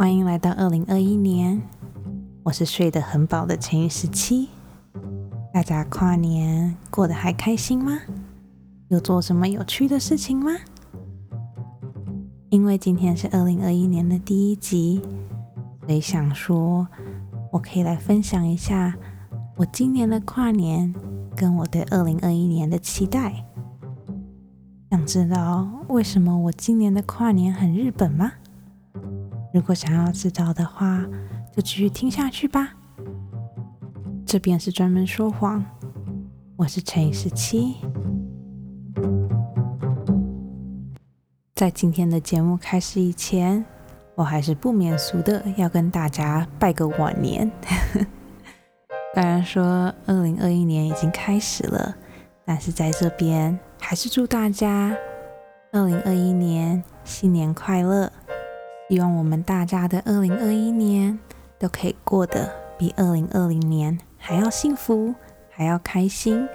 欢迎来到二零二一年，我是睡得很饱的陈宇十七。大家跨年过得还开心吗？有做什么有趣的事情吗？因为今天是二零二一年的第一集，所以想说我可以来分享一下我今年的跨年跟我对二零二一年的期待。想知道为什么我今年的跨年很日本吗？如果想要知道的话，就继续听下去吧。这边是专门说谎，我是陈以十七。在今天的节目开始以前，我还是不免俗的要跟大家拜个晚年。当然说二零二一年已经开始了，但是在这边还是祝大家二零二一年新年快乐。希望我们大家的二零二一年都可以过得比二零二零年还要幸福，还要开心。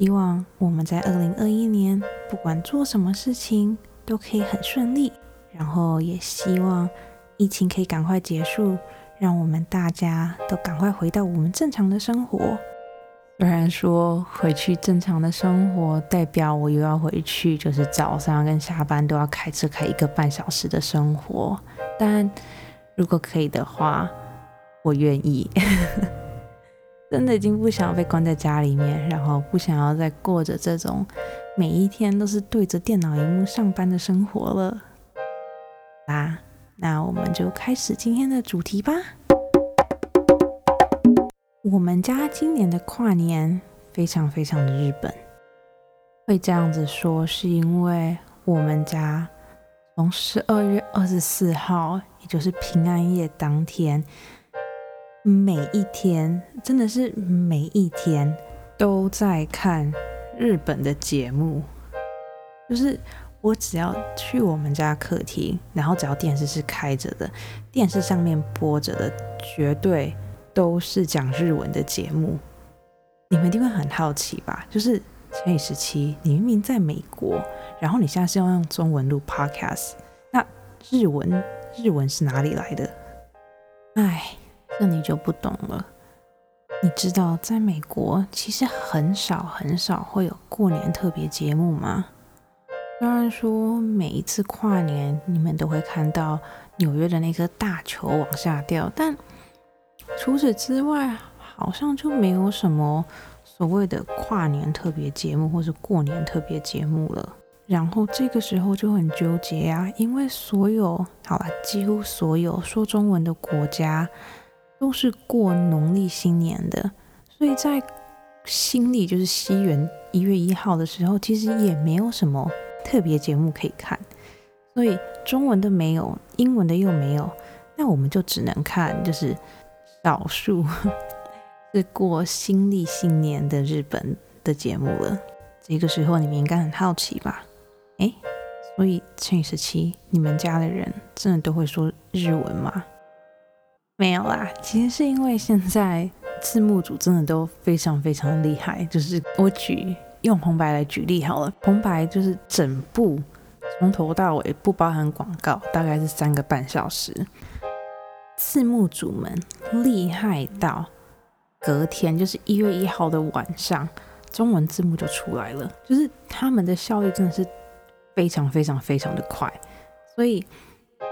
希望我们在二零二一年不管做什么事情都可以很顺利。然后也希望疫情可以赶快结束，让我们大家都赶快回到我们正常的生活。虽然说回去正常的生活，代表我又要回去，就是早上跟下班都要开车开一个半小时的生活。但如果可以的话，我愿意。真的已经不想被关在家里面，然后不想要再过着这种每一天都是对着电脑荧幕上班的生活了。啦，那我们就开始今天的主题吧。我们家今年的跨年非常非常的日本，会这样子说，是因为我们家从十二月二十四号，也就是平安夜当天，每一天真的是每一天都在看日本的节目，就是我只要去我们家客厅，然后只要电视是开着的，电视上面播着的绝对。都是讲日文的节目，你们一定会很好奇吧？就是千与十七，你明明在美国，然后你现在是要用中文录 podcast，那日文日文是哪里来的？哎，这你就不懂了。你知道在美国其实很少很少会有过年特别节目吗？虽然说每一次跨年你们都会看到纽约的那颗大球往下掉，但除此之外，好像就没有什么所谓的跨年特别节目或是过年特别节目了。然后这个时候就很纠结啊，因为所有好了，几乎所有说中文的国家都是过农历新年的，所以在新历就是西元一月一号的时候，其实也没有什么特别节目可以看，所以中文的没有，英文的又没有，那我们就只能看就是。少数是过新历新年的日本的节目了。这个时候你们应该很好奇吧？哎，所以乘以十七，你们家的人真的都会说日文吗？没有啦，其实是因为现在字幕组真的都非常非常厉害。就是我举用红白来举例好了，红白就是整部从头到尾不包含广告，大概是三个半小时。字幕组们厉害到隔天，就是一月一号的晚上，中文字幕就出来了。就是他们的效率真的是非常非常非常的快，所以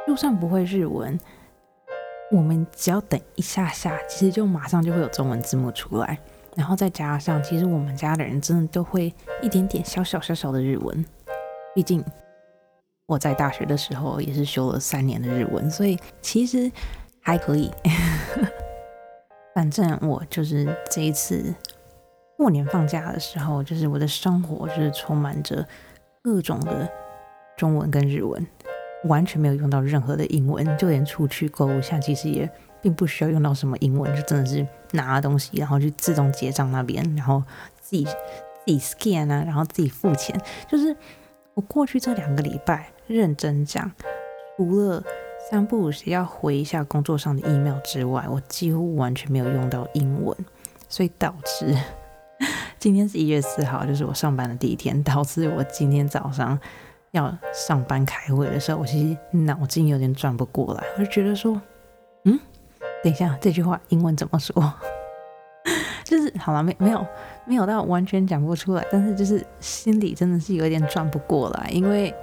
就算不会日文，我们只要等一下下，其实就马上就会有中文字幕出来。然后再加上，其实我们家的人真的都会一点点小小小小的日文，毕竟我在大学的时候也是修了三年的日文，所以其实。还可以，反正我就是这一次过年放假的时候，就是我的生活就是充满着各种的中文跟日文，完全没有用到任何的英文，就连出去购物，像其实也并不需要用到什么英文，就真的是拿了东西，然后就自动结账那边，然后自己自己 scan 啊，然后自己付钱。就是我过去这两个礼拜，认真讲，除了三不五时要回一下工作上的 email 之外，我几乎完全没有用到英文，所以导致 今天是一月四号，就是我上班的第一天，导致我今天早上要上班开会的时候，我其实脑筋有点转不过来，我就觉得说，嗯，等一下这句话英文怎么说？就是好了，没没有没有到完全讲不出来，但是就是心里真的是有点转不过来，因为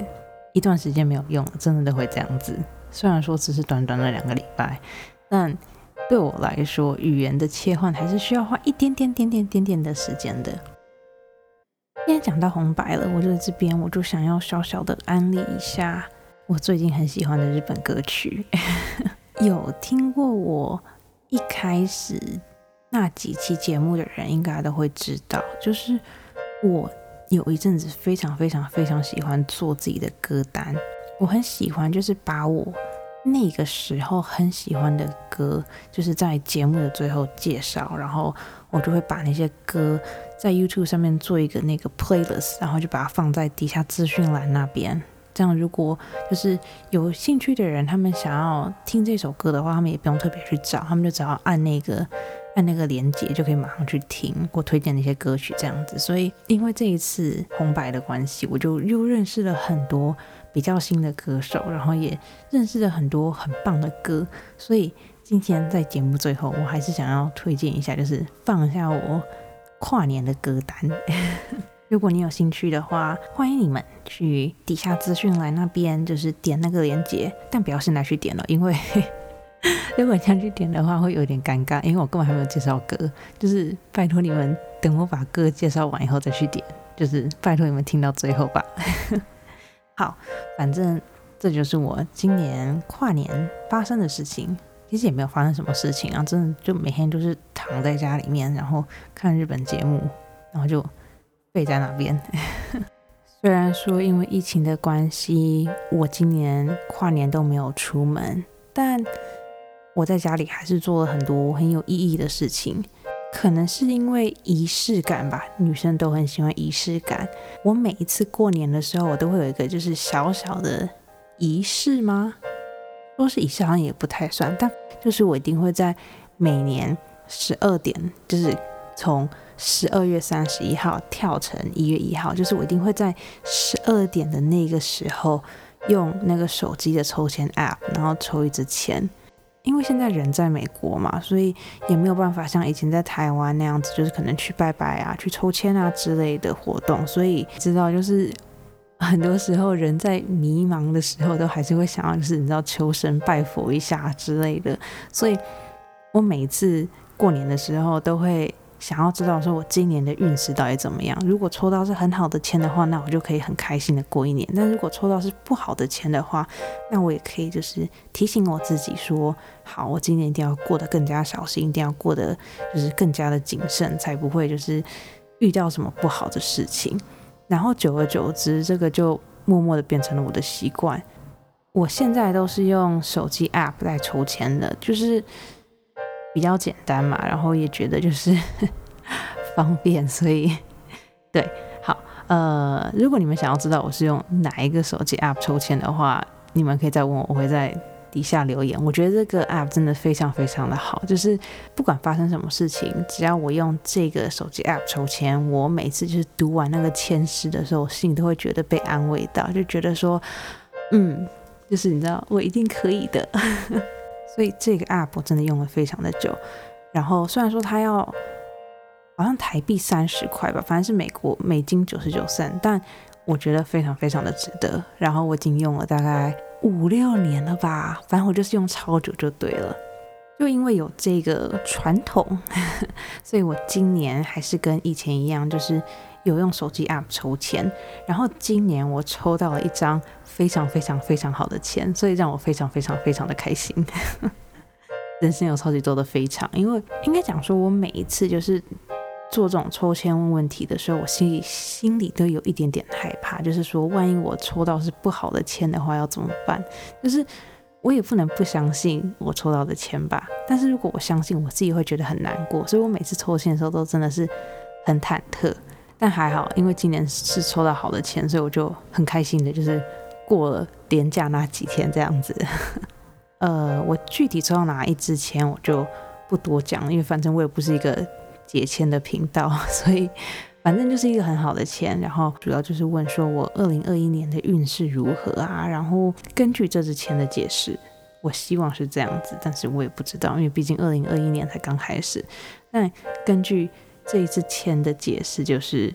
一段时间没有用，真的都会这样子。虽然说只是短短的两个礼拜，但对我来说，语言的切换还是需要花一点点点点点点的时间的。今天讲到红白了，我就在这边我就想要小小的安利一下我最近很喜欢的日本歌曲。有听过我一开始那几期节目的人，应该都会知道，就是我有一阵子非常非常非常喜欢做自己的歌单。我很喜欢，就是把我那个时候很喜欢的歌，就是在节目的最后介绍，然后我就会把那些歌。在 YouTube 上面做一个那个 playlist，然后就把它放在底下资讯栏那边。这样，如果就是有兴趣的人，他们想要听这首歌的话，他们也不用特别去找，他们就只要按那个按那个连接，就可以马上去听我推荐那些歌曲。这样子，所以因为这一次红白的关系，我就又认识了很多比较新的歌手，然后也认识了很多很棒的歌。所以今天在节目最后，我还是想要推荐一下，就是放一下我。跨年的歌单，如果你有兴趣的话，欢迎你们去底下资讯栏那边，就是点那个链接，但不要现在去点了，因为 如果想去点的话，会有点尴尬，因为我根本还没有介绍歌，就是拜托你们等我把歌介绍完以后再去点，就是拜托你们听到最后吧。好，反正这就是我今年跨年发生的事情。其实也没有发生什么事情啊，真的就每天都是躺在家里面，然后看日本节目，然后就背在那边。虽然说因为疫情的关系，我今年跨年都没有出门，但我在家里还是做了很多很有意义的事情。可能是因为仪式感吧，女生都很喜欢仪式感。我每一次过年的时候，我都会有一个就是小小的仪式吗？说是仪式好像也不太算，但就是我一定会在每年十二点，就是从十二月三十一号跳成一月一号，就是我一定会在十二点的那个时候用那个手机的抽签 App，然后抽一支签。因为现在人在美国嘛，所以也没有办法像以前在台湾那样子，就是可能去拜拜啊、去抽签啊之类的活动，所以知道就是。很多时候，人在迷茫的时候，都还是会想要，就是你知道，求神拜佛一下之类的。所以，我每次过年的时候，都会想要知道，说我今年的运势到底怎么样。如果抽到是很好的签的话，那我就可以很开心的过一年；但如果抽到是不好的签的话，那我也可以就是提醒我自己说，好，我今年一定要过得更加小心，一定要过得就是更加的谨慎，才不会就是遇到什么不好的事情。然后久而久之，这个就默默的变成了我的习惯。我现在都是用手机 App 来抽签的，就是比较简单嘛，然后也觉得就是 方便，所以对，好，呃，如果你们想要知道我是用哪一个手机 App 抽签的话，你们可以再问我，我会在。底下留言，我觉得这个 app 真的非常非常的好，就是不管发生什么事情，只要我用这个手机 app 抽签，我每次就是读完那个签诗的时候，我心里都会觉得被安慰到，就觉得说，嗯，就是你知道，我一定可以的。所以这个 app 我真的用了非常的久，然后虽然说它要好像台币三十块吧，反正是美国美金九十九森但我觉得非常非常的值得。然后我已经用了大概。五六年了吧，反正我就是用超久就对了。就因为有这个传统，所以我今年还是跟以前一样，就是有用手机 app 抽签。然后今年我抽到了一张非常非常非常好的签，所以让我非常非常非常的开心。人生有超级多的非常，因为应该讲说，我每一次就是。做这种抽签问问题的时候，我心里心里都有一点点害怕，就是说，万一我抽到是不好的签的话，要怎么办？就是我也不能不相信我抽到的签吧。但是如果我相信，我自己会觉得很难过。所以我每次抽签的时候都真的是很忐忑。但还好，因为今年是抽到好的签，所以我就很开心的，就是过了年假那几天这样子。呃，我具体抽到哪一支签，我就不多讲，因为反正我也不是一个。解签的频道，所以反正就是一个很好的签，然后主要就是问说我二零二一年的运势如何啊？然后根据这支签的解释，我希望是这样子，但是我也不知道，因为毕竟二零二一年才刚开始。那根据这一支签的解释，就是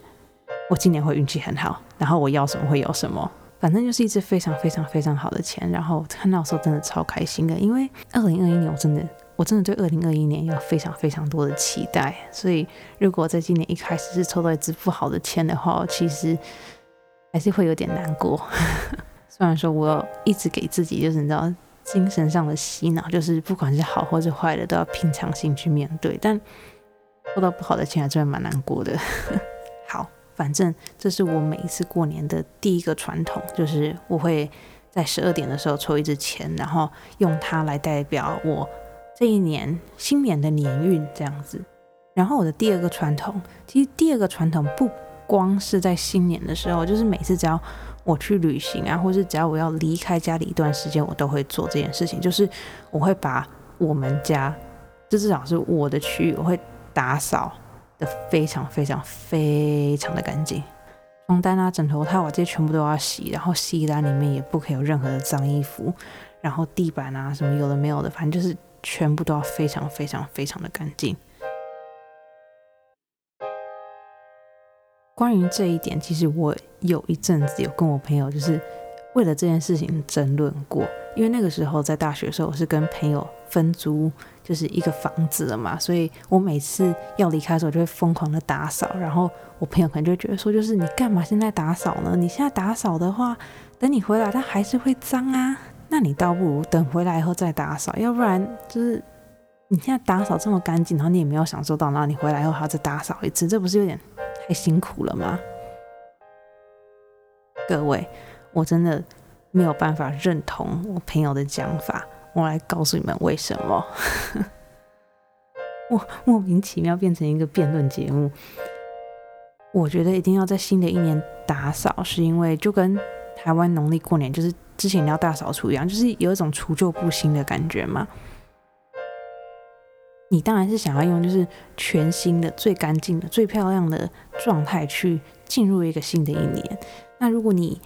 我今年会运气很好，然后我要什么会有什么，反正就是一支非常非常非常好的签。然后看到时候真的超开心的，因为二零二一年我真的。我真的对二零二一年有非常非常多的期待，所以如果在今年一开始是抽到一支不好的签的话，其实还是会有点难过。虽然说我一直给自己就是你知道精神上的洗脑，就是不管是好或者坏的都要平常心去面对，但抽到不好的钱还真的蛮难过的。好，反正这是我每一次过年的第一个传统，就是我会在十二点的时候抽一支签，然后用它来代表我。这一年新年的年运这样子，然后我的第二个传统，其实第二个传统不光是在新年的时候，就是每次只要我去旅行啊，或是只要我要离开家里一段时间，我都会做这件事情，就是我会把我们家，就至少是我的区域，我会打扫的非常非常非常的干净，床单啊、枕头套啊这些全部都要洗，然后洗衣篮里面也不可以有任何的脏衣服，然后地板啊什么有的没有的，反正就是。全部都要非常非常非常的干净。关于这一点，其实我有一阵子有跟我朋友，就是为了这件事情争论过。因为那个时候在大学的时候，我是跟朋友分租就是一个房子了嘛，所以我每次要离开的时候，就会疯狂的打扫。然后我朋友可能就觉得说，就是你干嘛现在打扫呢？你现在打扫的话，等你回来它还是会脏啊。那你倒不如等回来以后再打扫，要不然就是你现在打扫这么干净，然后你也没有享受到，然后你回来以后还要再打扫一次，这不是有点太辛苦了吗？各位，我真的没有办法认同我朋友的讲法，我来告诉你们为什么。我莫名其妙变成一个辩论节目，我觉得一定要在新的一年打扫，是因为就跟台湾农历过年就是。之前你要大扫除一样，就是有一种除旧布新的感觉嘛。你当然是想要用就是全新的、最干净的、最漂亮的状态去进入一个新的一年。那如果你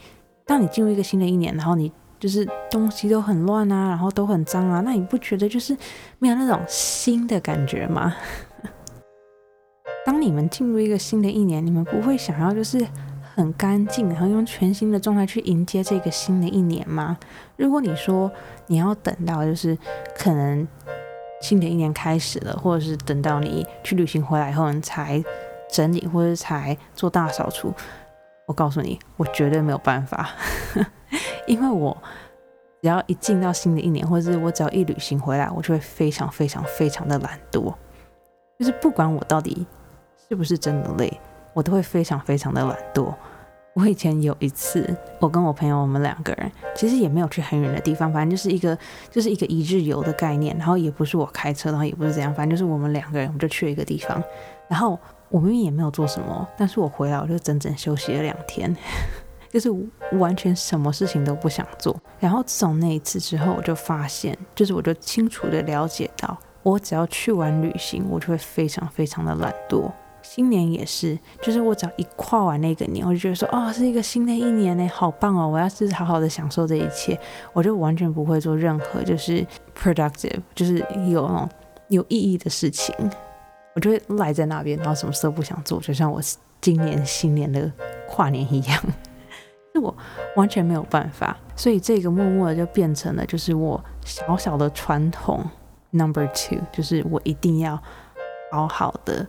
当你进入一个新的一年，然后你就是东西都很乱啊，然后都很脏啊，那你不觉得就是没有那种新的感觉吗？当你们进入一个新的一年，你们不会想要就是。很干净，然后用全新的状态去迎接这个新的一年吗？如果你说你要等到就是可能新的一年开始了，或者是等到你去旅行回来以后你才整理或者才做大扫除，我告诉你，我绝对没有办法，因为我只要一进到新的一年，或者是我只要一旅行回来，我就会非常非常非常的懒惰，就是不管我到底是不是真的累。我都会非常非常的懒惰。我以前有一次，我跟我朋友，我们两个人其实也没有去很远的地方，反正就是一个就是一个一日游的概念。然后也不是我开车，然后也不是怎样，反正就是我们两个人，我们就去了一个地方。然后我明明也没有做什么，但是我回来我就整整休息了两天，就是完全什么事情都不想做。然后自从那一次之后，我就发现，就是我就清楚的了解到，我只要去完旅行，我就会非常非常的懒惰。新年也是，就是我只要一跨完那个年，我就觉得说，哦，是一个新的一年呢，好棒哦！我要是好好的享受这一切，我就完全不会做任何就是 productive，就是有那种有意义的事情，我就会赖在那边，然后什么事都不想做，就像我今年新年的跨年一样，是我完全没有办法，所以这个默默的就变成了就是我小小的传统 number two，就是我一定要好好的。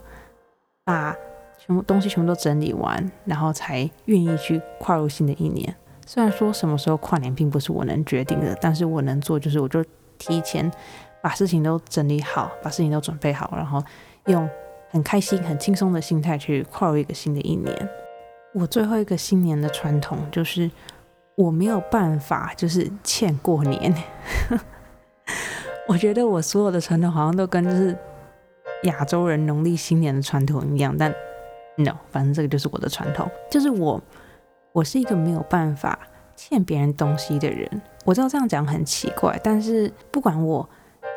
把全部东西全部都整理完，然后才愿意去跨入新的一年。虽然说什么时候跨年并不是我能决定的，但是我能做就是我就提前把事情都整理好，把事情都准备好，然后用很开心、很轻松的心态去跨入一个新的一年。我最后一个新年的传统就是我没有办法就是欠过年。我觉得我所有的传统好像都跟就是。亚洲人农历新年的传统一样，但 no，反正这个就是我的传统，就是我，我是一个没有办法欠别人东西的人。我知道这样讲很奇怪，但是不管我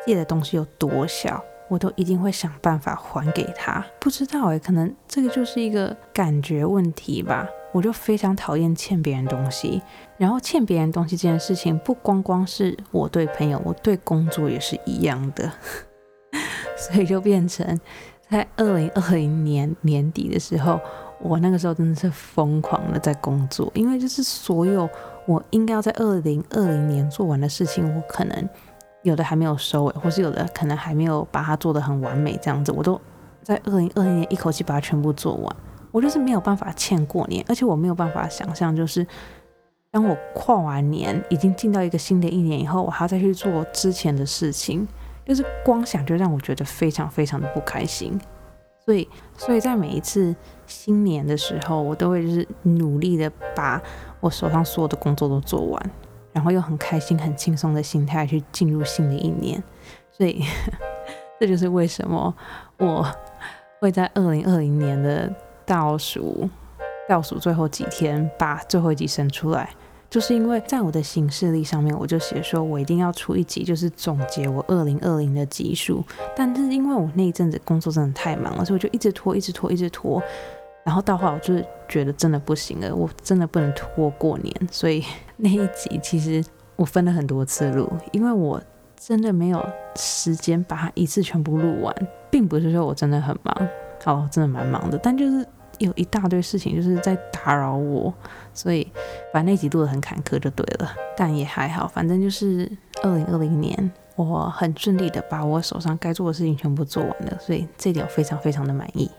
借的东西有多小，我都一定会想办法还给他。不知道诶，可能这个就是一个感觉问题吧。我就非常讨厌欠别人东西，然后欠别人东西这件事情，不光光是我对朋友，我对工作也是一样的，所以就变成在二零二零年年底的时候，我那个时候真的是疯狂的在工作，因为就是所有我应该要在二零二零年做完的事情，我可能有的还没有收尾，或是有的可能还没有把它做得很完美，这样子，我都在二零二零年一口气把它全部做完。我就是没有办法欠过年，而且我没有办法想象，就是当我跨完年，已经进到一个新的一年以后，我还要再去做之前的事情，就是光想就让我觉得非常非常的不开心。所以，所以在每一次新年的时候，我都会就是努力的把我手上所有的工作都做完，然后用很开心、很轻松的心态去进入新的一年。所以，这就是为什么我会在二零二零年的。倒数，倒数最后几天把最后一集生出来，就是因为在我的行事历上面，我就写说我一定要出一集，就是总结我二零二零的集数。但是因为我那一阵子工作真的太忙了，所以我就一直拖，一直拖，一直拖。然后到后来，我就是觉得真的不行了，我真的不能拖过年。所以 那一集其实我分了很多次录，因为我真的没有时间把它一次全部录完，并不是说我真的很忙。好，真的蛮忙的，但就是有一大堆事情就是在打扰我，所以反正那集录的很坎坷就对了，但也还好，反正就是二零二零年我很顺利的把我手上该做的事情全部做完了，所以这点我非常非常的满意。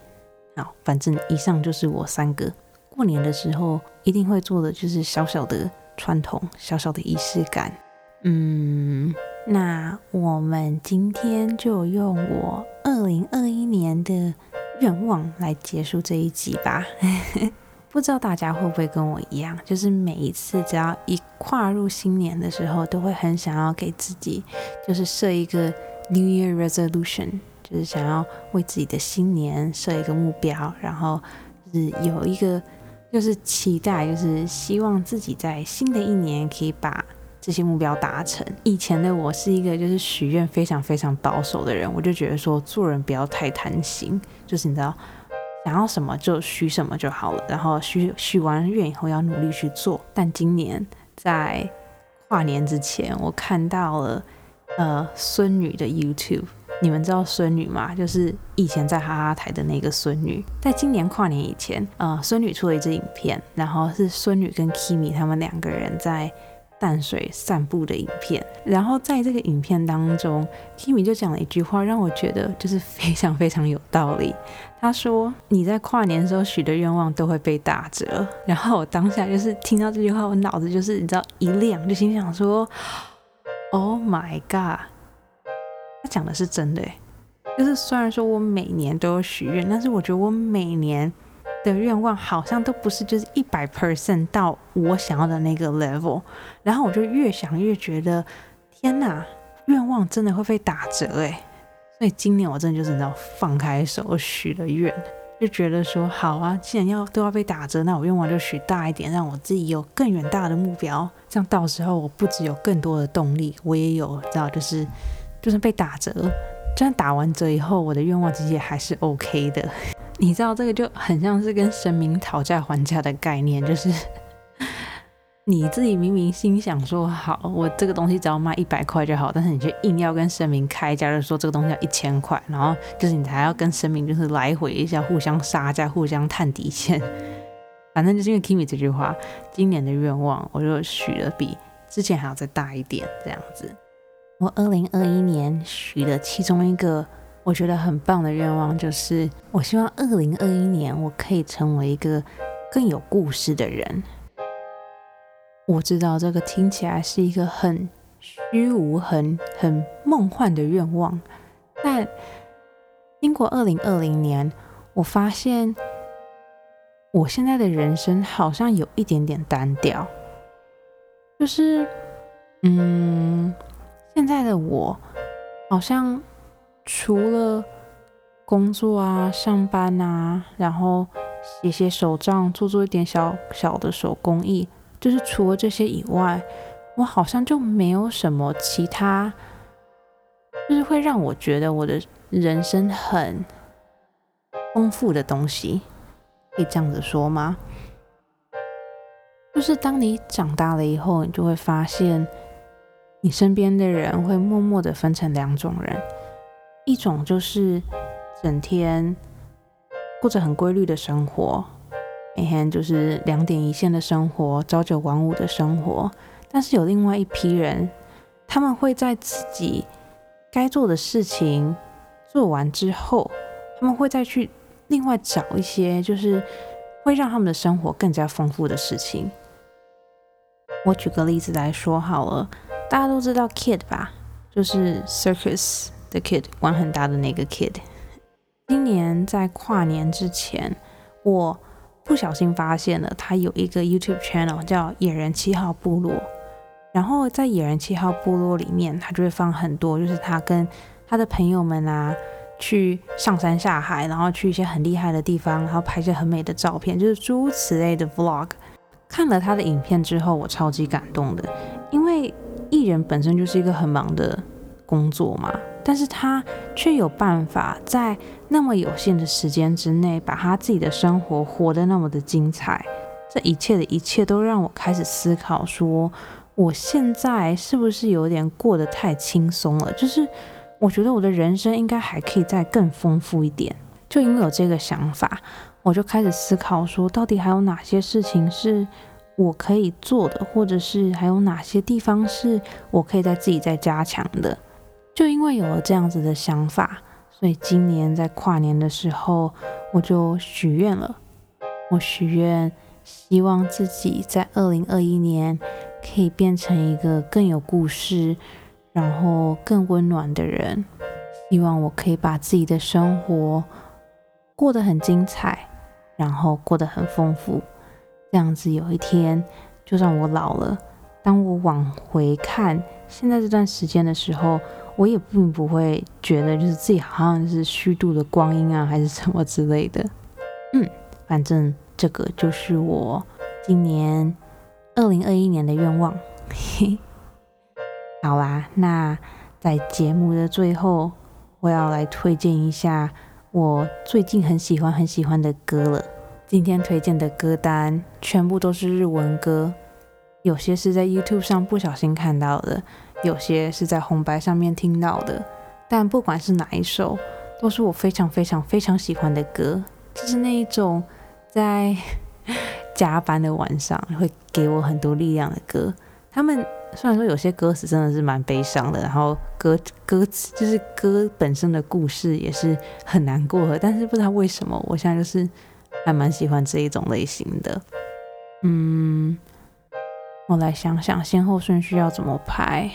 好，反正以上就是我三个过年的时候一定会做的，就是小小的传统，小小的仪式感。嗯，那我们今天就用我二零二一年的。愿望来结束这一集吧。不知道大家会不会跟我一样，就是每一次只要一跨入新年的时候，都会很想要给自己，就是设一个 New Year Resolution，就是想要为自己的新年设一个目标，然后就是有一个就是期待，就是希望自己在新的一年可以把。这些目标达成。以前的我是一个就是许愿非常非常保守的人，我就觉得说做人不要太贪心，就是你知道想要什么就许什么就好了。然后许许完愿以后要努力去做。但今年在跨年之前，我看到了呃孙女的 YouTube。你们知道孙女吗？就是以前在哈哈台的那个孙女。在今年跨年以前，呃，孙女出了一支影片，然后是孙女跟 Kimi 他们两个人在。淡水散步的影片，然后在这个影片当中，Kimi 就讲了一句话，让我觉得就是非常非常有道理。他说：“你在跨年的时候许的愿望都会被打折。”然后我当下就是听到这句话，我脑子就是你知道一亮，就心想说：“Oh my god！” 他讲的是真的，就是虽然说我每年都有许愿，但是我觉得我每年。的愿望好像都不是就是一百 percent 到我想要的那个 level，然后我就越想越觉得天哪，愿望真的会被打折哎！所以今年我真的就是要放开手许了愿，就觉得说好啊，既然要都要被打折，那我愿望就许大一点，让我自己有更远大的目标，这样到时候我不只有更多的动力，我也有知道就是就是被打折，就算打完折以后，我的愿望其实也还是 OK 的。你知道这个就很像是跟神明讨价还价的概念，就是 你自己明明心想说好，我这个东西只要卖一百块就好，但是你却硬要跟神明开价，就说这个东西要一千块，然后就是你还要跟神明就是来回一下，互相杀价，互相探底线。反正就是因为 Kimi 这句话，今年的愿望我就许了比之前还要再大一点这样子。我二零二一年许的其中一个。我觉得很棒的愿望就是，我希望二零二一年我可以成为一个更有故事的人。我知道这个听起来是一个很虚无、很很梦幻的愿望，但经过二零二零年，我发现我现在的人生好像有一点点单调，就是，嗯，现在的我好像。除了工作啊、上班啊，然后写写手账、做做一点小小的手工艺，就是除了这些以外，我好像就没有什么其他，就是会让我觉得我的人生很丰富的东西，可以这样子说吗？就是当你长大了以后，你就会发现，你身边的人会默默的分成两种人，一种就是整天过着很规律的生活，每天就是两点一线的生活，朝九晚五的生活。但是有另外一批人，他们会在自己该做的事情做完之后，他们会再去另外找一些，就是会让他们的生活更加丰富的事情。我举个例子来说好了，大家都知道 Kid 吧，就是 Circus 的 Kid，玩很大的那个 Kid。今年在跨年之前，我不小心发现了他有一个 YouTube channel 叫野人七号部落。然后在野人七号部落里面，他就会放很多，就是他跟他的朋友们啊，去上山下海，然后去一些很厉害的地方，然后拍一些很美的照片，就是诸如此类的 Vlog。看了他的影片之后，我超级感动的，因为艺人本身就是一个很忙的工作嘛，但是他却有办法在那么有限的时间之内，把他自己的生活活得那么的精彩。这一切的一切都让我开始思考，说我现在是不是有点过得太轻松了？就是我觉得我的人生应该还可以再更丰富一点。就因为有这个想法。我就开始思考，说到底还有哪些事情是我可以做的，或者是还有哪些地方是我可以在自己再加强的。就因为有了这样子的想法，所以今年在跨年的时候，我就许愿了。我许愿，希望自己在二零二一年可以变成一个更有故事，然后更温暖的人。希望我可以把自己的生活过得很精彩。然后过得很丰富，这样子有一天，就算我老了，当我往回看现在这段时间的时候，我也并不会觉得就是自己好像是虚度的光阴啊，还是什么之类的。嗯，反正这个就是我今年二零二一年的愿望。好啦，那在节目的最后，我要来推荐一下。我最近很喜欢很喜欢的歌了。今天推荐的歌单全部都是日文歌，有些是在 YouTube 上不小心看到的，有些是在红白上面听到的。但不管是哪一首，都是我非常非常非常喜欢的歌。就是那一种在加班的晚上会给我很多力量的歌。他们。虽然说有些歌词真的是蛮悲伤的，然后歌歌词就是歌本身的故事也是很难过的，但是不知道为什么，我现在就是还蛮喜欢这一种类型的。嗯，我来想想先后顺序要怎么排。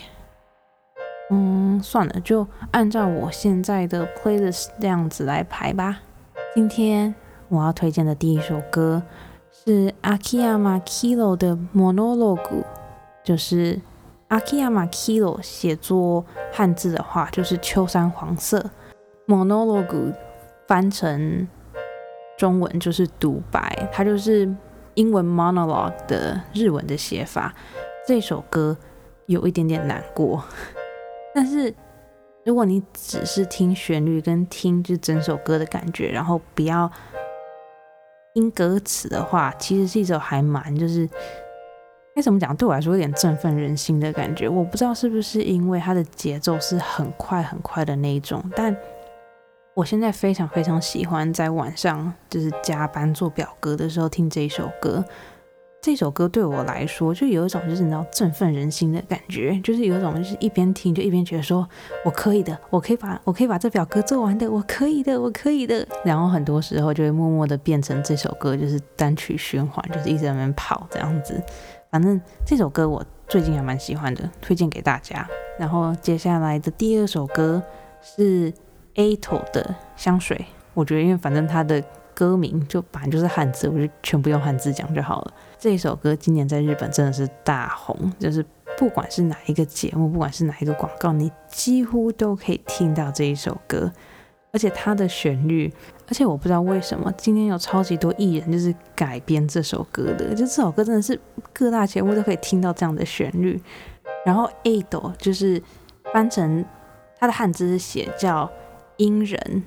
嗯，算了，就按照我现在的 playlist 这样子来排吧。今天我要推荐的第一首歌是 Akiyama Kilo 的 Monologue。就是阿基亚马 Kilo 写作汉字的话，就是秋山黄色。Monologue 翻成中文就是独白，它就是英文 monologue 的日文的写法。这首歌有一点点难过，但是如果你只是听旋律跟听就整首歌的感觉，然后不要听歌词的话，其实是一首还蛮就是。该怎么讲？对我来说有点振奋人心的感觉。我不知道是不是因为它的节奏是很快很快的那一种，但我现在非常非常喜欢在晚上就是加班做表格的时候听这一首歌。这首歌对我来说就有一种就是你知道振奋人心的感觉，就是有一种就是一边听就一边觉得说我可以的，我可以把我可以把这表格做完的，我可以的，我可以的。然后很多时候就会默默的变成这首歌就是单曲循环，就是一直在那边跑这样子。反正这首歌我最近还蛮喜欢的，推荐给大家。然后接下来的第二首歌是 Ato 的香水，我觉得因为反正它的歌名就反正就是汉字，我就全部用汉字讲就好了。这一首歌今年在日本真的是大红，就是不管是哪一个节目，不管是哪一个广告，你几乎都可以听到这一首歌。而且它的旋律，而且我不知道为什么今天有超级多艺人就是改编这首歌的，就这首歌真的是各大节目都可以听到这样的旋律。然后 Ado 就是翻成它的汉字是写叫阴人，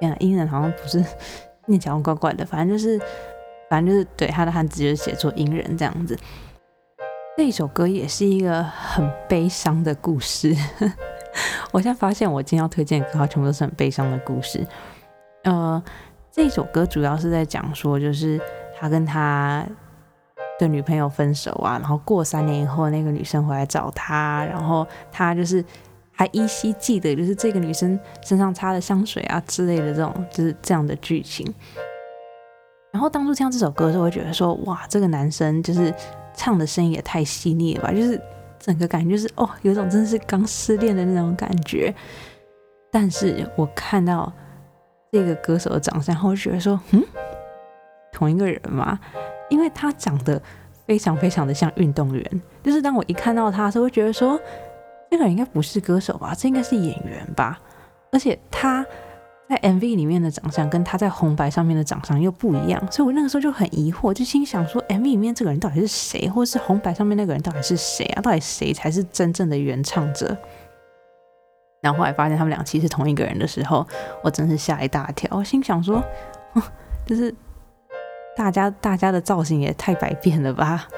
天啊，阴人好像不是 念起来怪怪的，反正就是反正就是对他的汉字就是写作阴人这样子。这首歌也是一个很悲伤的故事。我现在发现，我今天要推荐的歌，全部都是很悲伤的故事。呃，这首歌主要是在讲说，就是他跟他的女朋友分手啊，然后过三年以后，那个女生回来找他，然后他就是还依稀记得，就是这个女生身上擦的香水啊之类的这种，就是这样的剧情。然后当初听到这首歌的时候，我觉得说，哇，这个男生就是唱的声音也太细腻了吧，就是。整个感觉就是哦，有种真的是刚失恋的那种感觉。但是我看到这个歌手的长相后，我觉得说，嗯，同一个人吗？因为他长得非常非常的像运动员。就是当我一看到他的时候，会觉得说，这个人应该不是歌手吧？这应该是演员吧？而且他。在 MV 里面的长相跟他在红白上面的长相又不一样，所以我那个时候就很疑惑，就心想说，MV 里面这个人到底是谁，或者是红白上面那个人到底是谁啊？到底谁才是真正的原唱者？然后后来发现他们俩其实是同一个人的时候，我真是吓一大跳。我心想说，就是大家大家的造型也太百变了吧？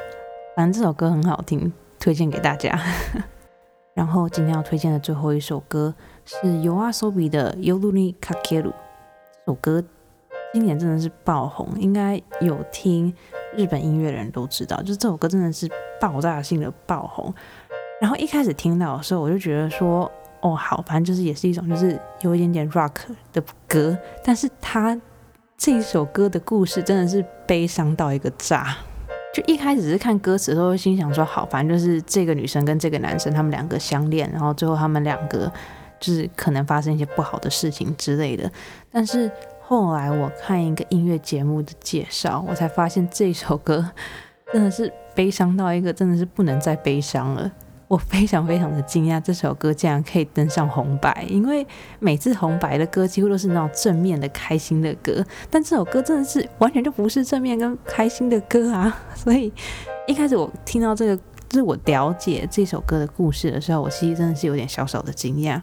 反正这首歌很好听，推荐给大家。然后今天要推荐的最后一首歌。是尤阿索比的《尤鲁尼卡克鲁》这首歌，今年真的是爆红，应该有听日本音乐的人都知道，就是这首歌真的是爆炸性的爆红。然后一开始听到的时候，我就觉得说，哦，好，反正就是也是一种就是有一点点 rock 的歌，但是它这一首歌的故事真的是悲伤到一个炸。就一开始是看歌词的时候，心想说，好，反正就是这个女生跟这个男生他们两个相恋，然后最后他们两个。就是可能发生一些不好的事情之类的，但是后来我看一个音乐节目的介绍，我才发现这首歌真的是悲伤到一个真的是不能再悲伤了。我非常非常的惊讶，这首歌竟然可以登上红白，因为每次红白的歌几乎都是那种正面的、开心的歌，但这首歌真的是完全就不是正面跟开心的歌啊！所以一开始我听到这个，就是我了解这首歌的故事的时候，我其实真的是有点小小的惊讶。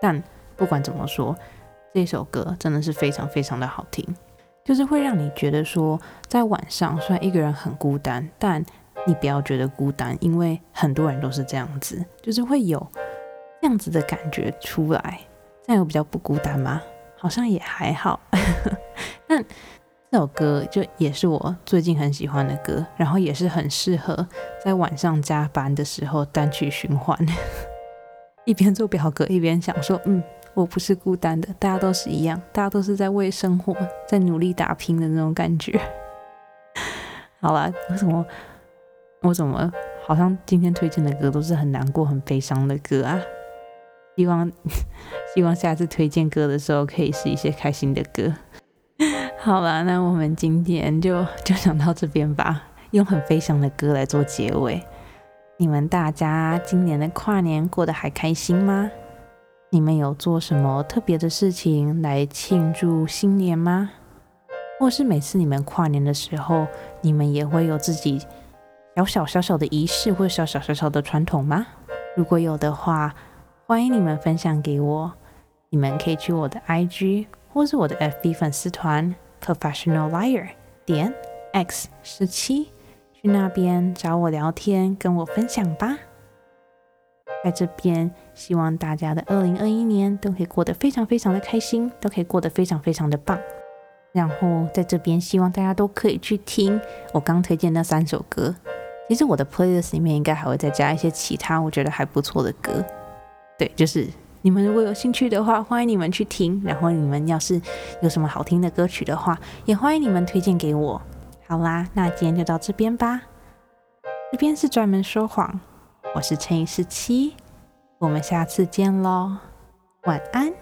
但不管怎么说，这首歌真的是非常非常的好听，就是会让你觉得说，在晚上虽然一个人很孤单，但你不要觉得孤单，因为很多人都是这样子，就是会有这样子的感觉出来。这样有比较不孤单吗？好像也还好。但这首歌就也是我最近很喜欢的歌，然后也是很适合在晚上加班的时候单曲循环。一边做表格一边想说，嗯，我不是孤单的，大家都是一样，大家都是在为生活在努力打拼的那种感觉。好了，为什么我怎么好像今天推荐的歌都是很难过、很悲伤的歌啊？希望 希望下次推荐歌的时候可以是一些开心的歌。好了，那我们今天就就讲到这边吧，用很悲伤的歌来做结尾。你们大家今年的跨年过得还开心吗？你们有做什么特别的事情来庆祝新年吗？或是每次你们跨年的时候，你们也会有自己小小小小的仪式或小小小小的传统吗？如果有的话，欢迎你们分享给我。你们可以去我的 IG 或是我的 FB 粉丝团 Professional Liar 点 X 十七。去那边找我聊天，跟我分享吧。在这边，希望大家的二零二一年都可以过得非常非常的开心，都可以过得非常非常的棒。然后在这边，希望大家都可以去听我刚推荐那三首歌。其实我的 playlist 里面应该还会再加一些其他我觉得还不错的歌。对，就是你们如果有兴趣的话，欢迎你们去听。然后你们要是有什么好听的歌曲的话，也欢迎你们推荐给我。好啦，那今天就到这边吧。这边是专门说谎，我是乘以十七，我们下次见喽，晚安。